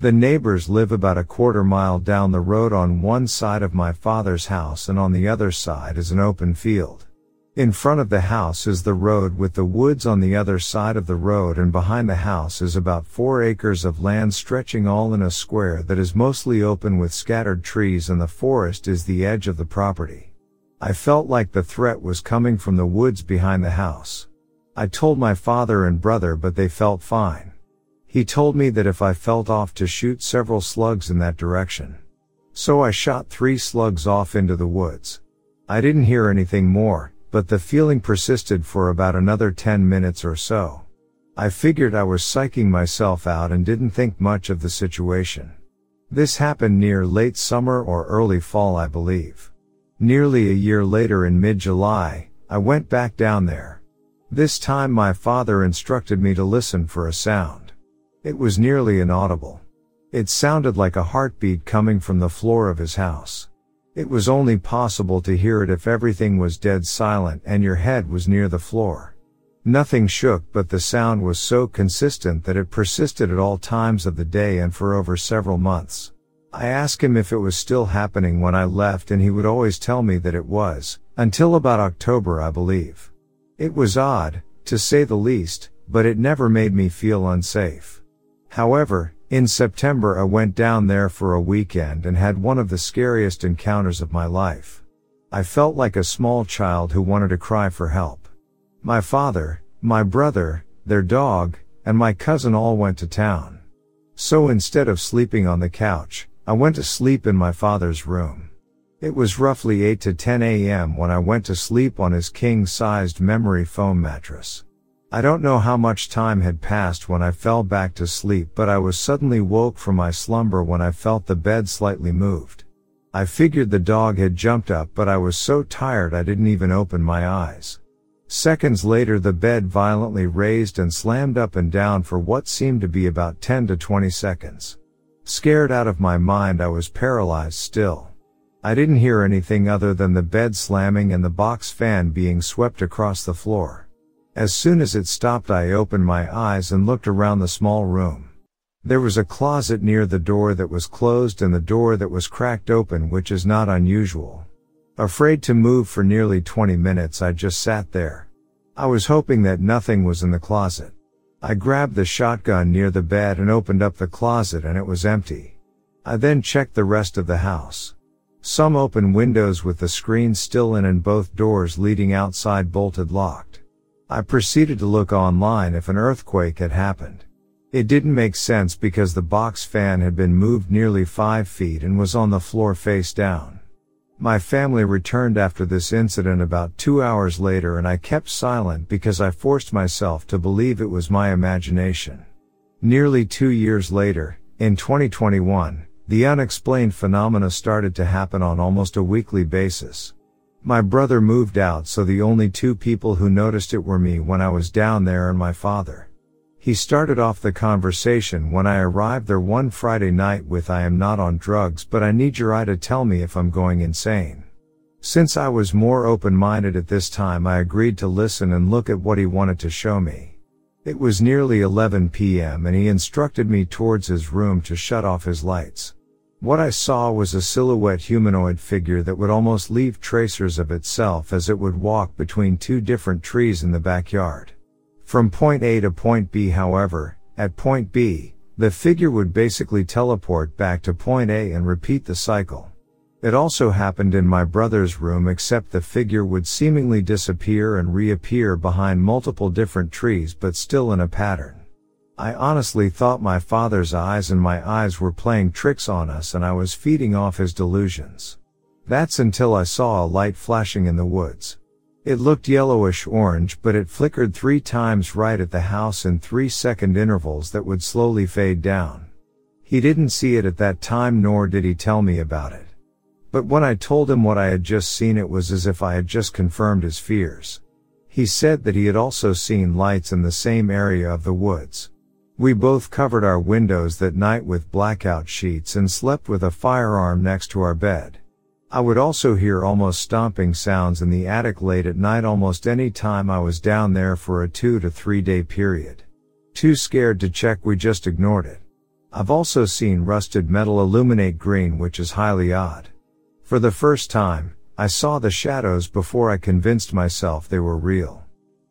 A: The neighbors live about a quarter mile down the road on one side of my father's house and on the other side is an open field. In front of the house is the road with the woods on the other side of the road and behind the house is about four acres of land stretching all in a square that is mostly open with scattered trees and the forest is the edge of the property. I felt like the threat was coming from the woods behind the house. I told my father and brother but they felt fine. He told me that if I felt off to shoot several slugs in that direction. So I shot three slugs off into the woods. I didn't hear anything more, but the feeling persisted for about another 10 minutes or so. I figured I was psyching myself out and didn't think much of the situation. This happened near late summer or early fall, I believe. Nearly a year later in mid-July, I went back down there. This time my father instructed me to listen for a sound. It was nearly inaudible. It sounded like a heartbeat coming from the floor of his house. It was only possible to hear it if everything was dead silent and your head was near the floor. Nothing shook but the sound was so consistent that it persisted at all times of the day and for over several months. I asked him if it was still happening when I left and he would always tell me that it was, until about October I believe. It was odd, to say the least, but it never made me feel unsafe. However, in September I went down there for a weekend and had one of the scariest encounters of my life. I felt like a small child who wanted to cry for help. My father, my brother, their dog, and my cousin all went to town. So instead of sleeping on the couch, I went to sleep in my father's room. It was roughly 8 to 10 a.m. when I went to sleep on his king-sized memory foam mattress. I don't know how much time had passed when I fell back to sleep, but I was suddenly woke from my slumber when I felt the bed slightly moved. I figured the dog had jumped up, but I was so tired I didn't even open my eyes. Seconds later the bed violently raised and slammed up and down for what seemed to be about 10 to 20 seconds. Scared out of my mind I was paralyzed still. I didn't hear anything other than the bed slamming and the box fan being swept across the floor. As soon as it stopped I opened my eyes and looked around the small room. There was a closet near the door that was closed and the door that was cracked open which is not unusual. Afraid to move for nearly 20 minutes, I just sat there. I was hoping that nothing was in the closet. I grabbed the shotgun near the bed and opened up the closet and it was empty. I then checked the rest of the house. Some open windows with the screen still in and both doors leading outside bolted locked. I proceeded to look online if an earthquake had happened. It didn't make sense because the box fan had been moved nearly five feet and was on the floor face down. My family returned after this incident about two hours later and I kept silent because I forced myself to believe it was my imagination. Nearly two years later, in 2021, the unexplained phenomena started to happen on almost a weekly basis. My brother moved out so the only two people who noticed it were me when I was down there and my father. He started off the conversation when I arrived there one Friday night with I am not on drugs but I need your eye to tell me if I'm going insane. Since I was more open-minded at this time I agreed to listen and look at what he wanted to show me. It was nearly 11 p.m. and he instructed me towards his room to shut off his lights. What I saw was a silhouette humanoid figure that would almost leave tracers of itself as it would walk between two different trees in the backyard. From point A to point B however, at point B, the figure would basically teleport back to point A and repeat the cycle. It also happened in my brother's room except the figure would seemingly disappear and reappear behind multiple different trees but still in a pattern. I honestly thought my father's eyes and my eyes were playing tricks on us and I was feeding off his delusions. That's until I saw a light flashing in the woods. It looked yellowish orange, but it flickered three times right at the house in three second intervals that would slowly fade down. He didn't see it at that time nor did he tell me about it. But when I told him what I had just seen it was as if I had just confirmed his fears. He said that he had also seen lights in the same area of the woods. We both covered our windows that night with blackout sheets and slept with a firearm next to our bed. I would also hear almost stomping sounds in the attic late at night almost any time I was down there for a two to three day period. Too scared to check we just ignored it. I've also seen rusted metal illuminate green which is highly odd. For the first time, I saw the shadows before I convinced myself they were real.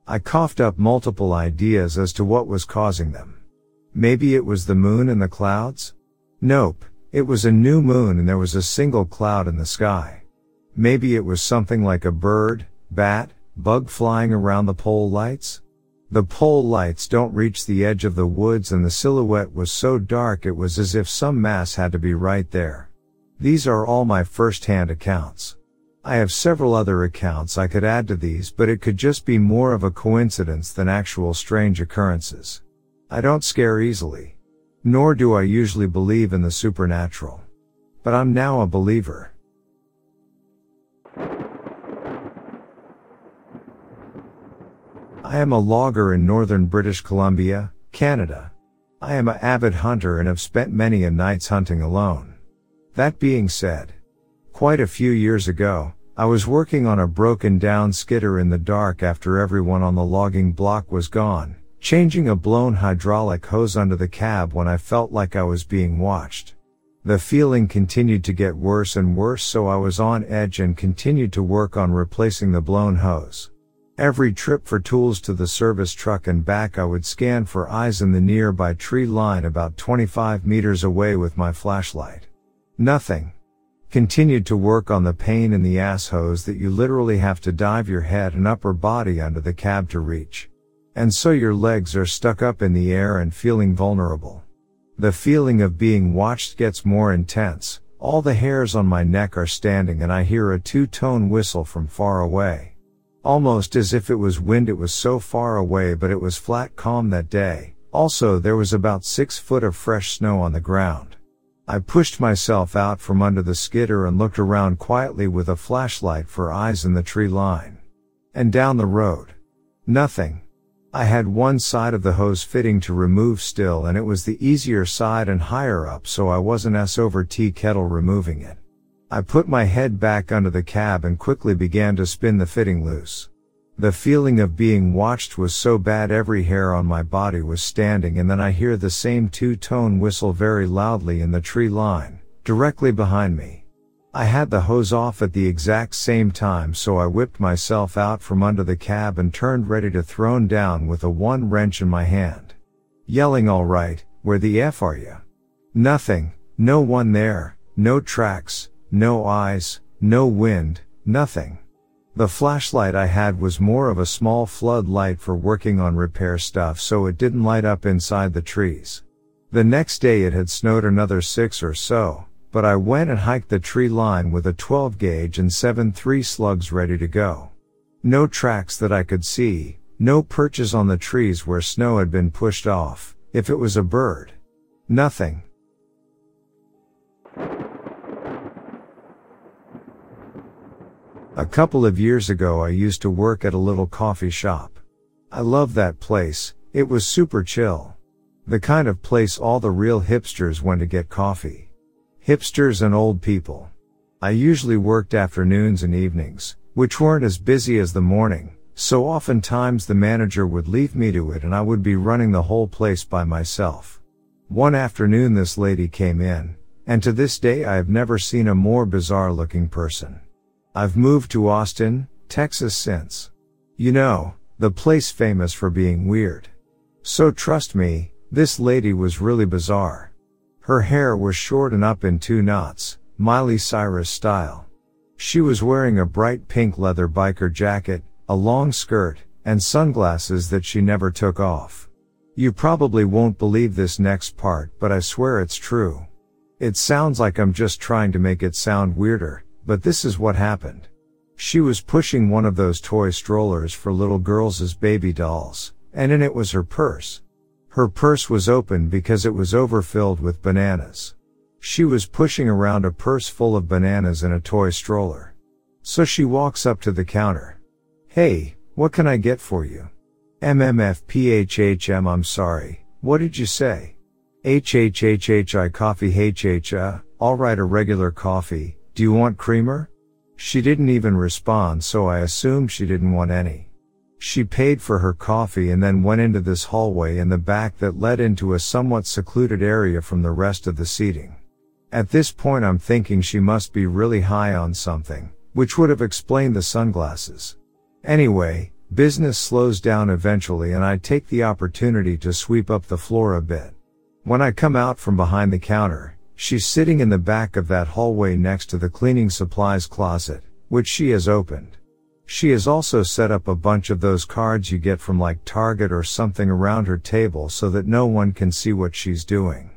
A: I coughed up multiple ideas as to what was causing them. Maybe it was the moon and the clouds? Nope, it was a new moon and there was a single cloud in the sky. Maybe it was something like a bird, bat, bug flying around the pole lights? The pole lights don't reach the edge of the woods and the silhouette was so dark it was as if some mass had to be right there. These are all my first-hand accounts. I have several other accounts I could add to these, but it could just be more of a coincidence than actual strange occurrences. I don't scare easily. Nor do I usually believe in the supernatural. But I'm now a believer. I am a logger in northern British Columbia, Canada. I am an avid hunter and have spent many a nights hunting alone. That being said, quite a few years ago, I was working on a broken down skidder in the dark after everyone on the logging block was gone, changing a blown hydraulic hose under the cab when I felt like I was being watched. The feeling continued to get worse and worse so I was on edge and continued to work on replacing the blown hose. Every trip for tools to the service truck and back I would scan for eyes in the nearby tree line about 25 meters away with my flashlight. Nothing. Continued to work on the pain in the ass hose that you literally have to dive your head and upper body under the cab to reach. And so your legs are stuck up in the air and feeling vulnerable. The feeling of being watched gets more intense. All the hairs on my neck are standing and I hear a two-tone whistle from far away. Almost as if it was wind it was so far away but it was flat calm that day. Also there was about six foot of fresh snow on the ground. I pushed myself out from under the skidder and looked around quietly with a flashlight for eyes in the tree line. And down the road. Nothing. I had one side of the hose fitting to remove still and it was the easier side and higher up so I wasn't s over tea kettle removing it. I put my head back under the cab and quickly began to spin the fitting loose. The feeling of being watched was so bad every hair on my body was standing and then I hear the same two-tone whistle very loudly in the tree line, directly behind me. I had the hose off at the exact same time so I whipped myself out from under the cab and turned ready to thrown down with a one wrench in my hand. Yelling alright, where the F are you? Nothing, no one there, no tracks, no eyes, no wind, nothing. The flashlight I had was more of a small floodlight for working on repair stuff so it didn't light up inside the trees. The next day it had snowed another six or so, but I went and hiked the tree line with a 12 gauge and 7.3 slugs ready to go. No tracks that I could see, no perches on the trees where snow had been pushed off, if it was a bird. Nothing. A couple of years ago I used to work at a little coffee shop. I loved that place, it was super chill. The kind of place all the real hipsters went to get coffee. Hipsters and old people. I usually worked afternoons and evenings, which weren't as busy as the morning, so oftentimes the manager would leave me to it and I would be running the whole place by myself. One afternoon this lady came in, and to this day I have never seen a more bizarre looking person. I've moved to Austin, Texas since. You know, the place famous for being weird. So trust me, this lady was really bizarre. Her hair was short and up in two knots, Miley Cyrus style. She was wearing a bright pink leather biker jacket, a long skirt, and sunglasses that she never took off. You probably won't believe this next part, but I swear it's true. It sounds like I'm just trying to make it sound weirder, but this is what happened. She was pushing one of those toy strollers for little girls as baby dolls, and in it was her purse. Her purse was open because it was overfilled with bananas. She was pushing around a purse full of bananas in a toy stroller. So she walks up to the counter. Hey, what can I get for you? MMFPHHM I'm sorry, what did you say? HHHHI coffee HHA, uh, alright a regular coffee, do you want creamer? She didn't even respond so I assumed she didn't want any. She paid for her coffee and then went into this hallway in the back that led into a somewhat secluded area from the rest of the seating. At this point I'm thinking she must be really high on something, which would have explained the sunglasses. Anyway, business slows down eventually and I take the opportunity to sweep up the floor a bit. When I come out from behind the counter, She's sitting in the back of that hallway next to the cleaning supplies closet, which she has opened. She has also set up a bunch of those cards you get from like Target or something around her table so that no one can see what she's doing.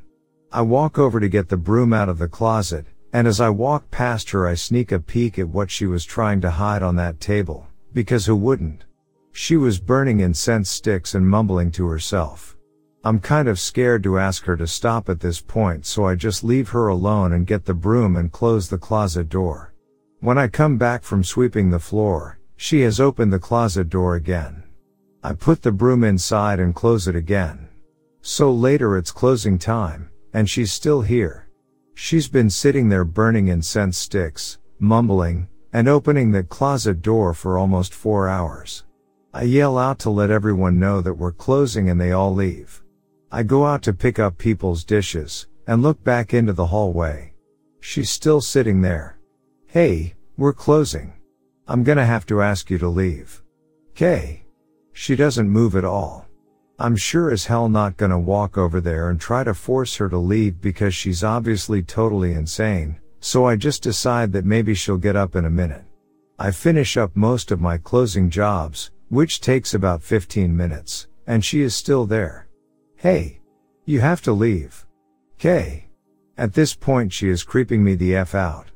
A: I walk over to get the broom out of the closet, And as I walk past her, I sneak a peek at what she was trying to hide on that table, because who wouldn't? She was burning incense sticks and mumbling to herself. I'm kind of scared to ask her to stop at this point, so I just leave her alone and get the broom and close the closet door. When I come back from sweeping the floor, she has opened the closet door again. I put the broom inside and close it again. So later it's closing time, and she's still here. She's been sitting there burning incense sticks, mumbling, and opening the closet door for almost four hours. I yell out to let everyone know that we're closing and they all leave. I go out to pick up people's dishes, and look back into the hallway. She's still sitting there. Hey, we're closing. I'm gonna have to ask you to leave. Kay. She doesn't move at all. I'm sure as hell not gonna walk over there and try to force her to leave because she's obviously totally insane, so I just decide that maybe she'll get up in a minute. I finish up most of my closing jobs, which takes about 15 minutes, and she is still there. Hey. You have to leave. Kay. At this point she is creeping me the F out.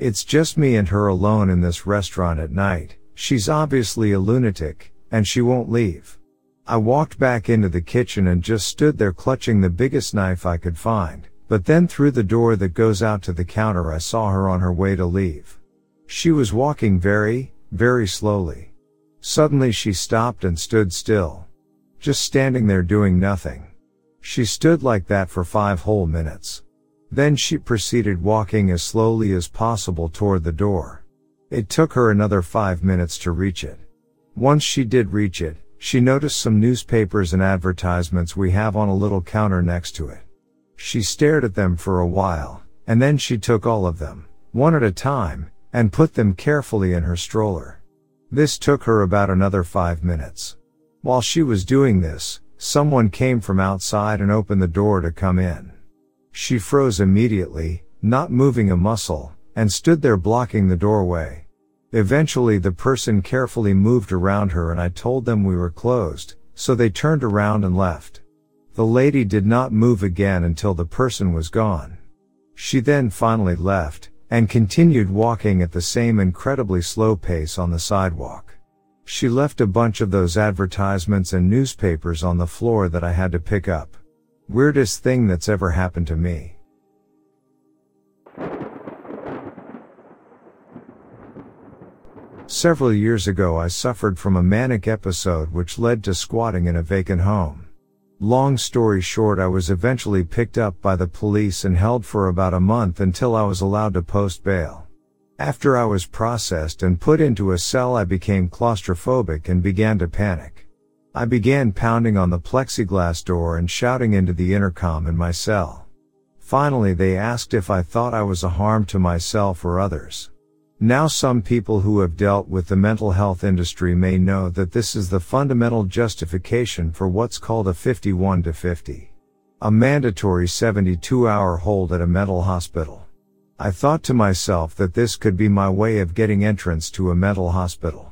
A: It's just me and her alone in this restaurant at night. She's obviously a lunatic, and she won't leave. I walked back into the kitchen and just stood there clutching the biggest knife I could find, but then through the door that goes out to the counter I saw her on her way to leave. She was walking very, very slowly. Suddenly she stopped and stood still. Just standing there doing nothing. She stood like that for five whole minutes. Then she proceeded walking as slowly as possible toward the door. It took her another five minutes to reach it. Once she did reach it, she noticed some newspapers and advertisements we have on a little counter next to it. She stared at them for a while, and then she took all of them, one at a time, and put them carefully in her stroller. This took her about another five minutes. While she was doing this, someone came from outside and opened the door to come in. She froze immediately, not moving a muscle, and stood there blocking the doorway. Eventually the person carefully moved around her and I told them we were closed, so they turned around and left. The lady did not move again until the person was gone. She then finally left, and continued walking at the same incredibly slow pace on the sidewalk. She left a bunch of those advertisements and newspapers on the floor that I had to pick up. Weirdest thing that's ever happened to me. Several years ago I suffered from a manic episode which led to squatting in a vacant home. Long story short, I was eventually picked up by the police and held for about a month until I was allowed to post bail. After I was processed and put into a cell, I became claustrophobic and began to panic. I began pounding on the plexiglass door and shouting into the intercom in my cell. Finally, they asked if I thought I was a harm to myself or others. Now some people who have dealt with the mental health industry may know that this is the fundamental justification for what's called a 51 to 50. A mandatory 72 hour hold at a mental hospital. I thought to myself that this could be my way of getting entrance to a mental hospital.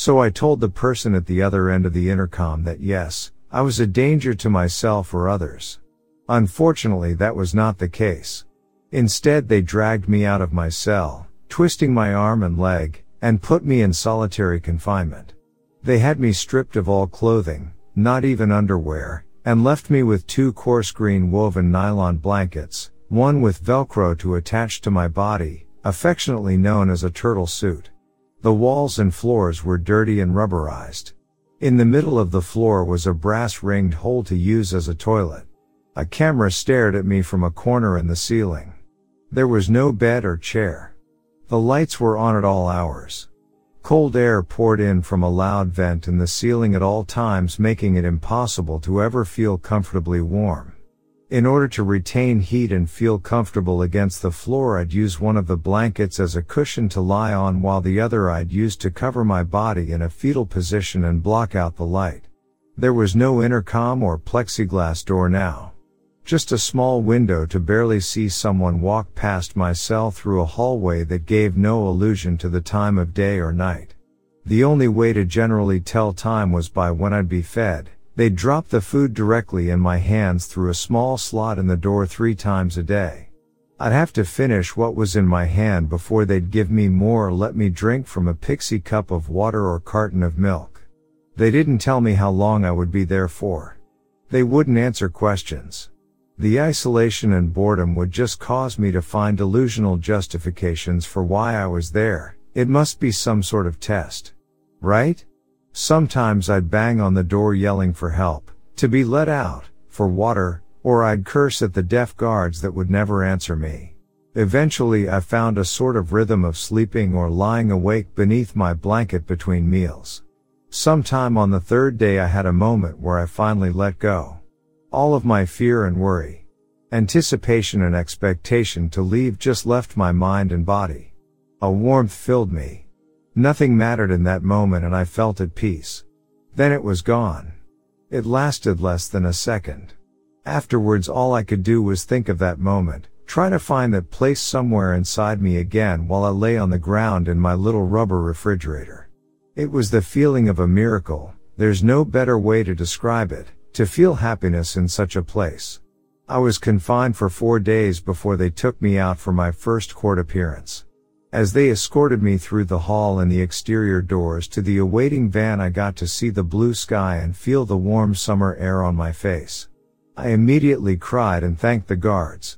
A: So I told the person at the other end of the intercom that yes, I was a danger to myself or others. Unfortunately that was not the case. Instead they dragged me out of my cell, twisting my arm and leg, and put me in solitary confinement. They had me stripped of all clothing, not even underwear, and left me with two coarse green woven nylon blankets, one with velcro to attach to my body, affectionately known as a turtle suit. The walls and floors were dirty and rubberized. In the middle of the floor was a brass ringed hole to use as a toilet. A camera stared at me from a corner in the ceiling. There was no bed or chair. The lights were on at all hours. Cold air poured in from a loud vent in the ceiling at all times making it impossible to ever feel comfortably warm. In order to retain heat and feel comfortable against the floor I'd use one of the blankets as a cushion to lie on while the other I'd use to cover my body in a fetal position and block out the light. There was no intercom or plexiglass door now. Just a small window to barely see someone walk past my cell through a hallway that gave no allusion to the time of day or night. The only way to generally tell time was by when I'd be fed. They'd drop the food directly in my hands through a small slot in the door three times a day. I'd have to finish what was in my hand before they'd give me more or let me drink from a Dixie cup of water or carton of milk. They didn't tell me how long I would be there for. They wouldn't answer questions. The isolation and boredom would just cause me to find delusional justifications for why I was there. It must be some sort of test. Right? Sometimes I'd bang on the door yelling for help, to be let out, for water, or I'd curse at the deaf guards that would never answer me. Eventually I found a sort of rhythm of sleeping or lying awake beneath my blanket between meals. Sometime on the third day I had a moment where I finally let go. All of my fear and worry, anticipation and expectation to leave just left my mind and body. A warmth filled me. Nothing mattered in that moment and I felt at peace. Then it was gone. It lasted less than a second. Afterwards all I could do was think of that moment, try to find that place somewhere inside me again while I lay on the ground in my little rubber refrigerator. It was the feeling of a miracle, there's no better way to describe it. To feel happiness in such a place. I was confined for four days before they took me out for my first court appearance. As they escorted me through the hall and the exterior doors to the awaiting van I got to see the blue sky and feel the warm summer air on my face. I immediately cried and thanked the guards.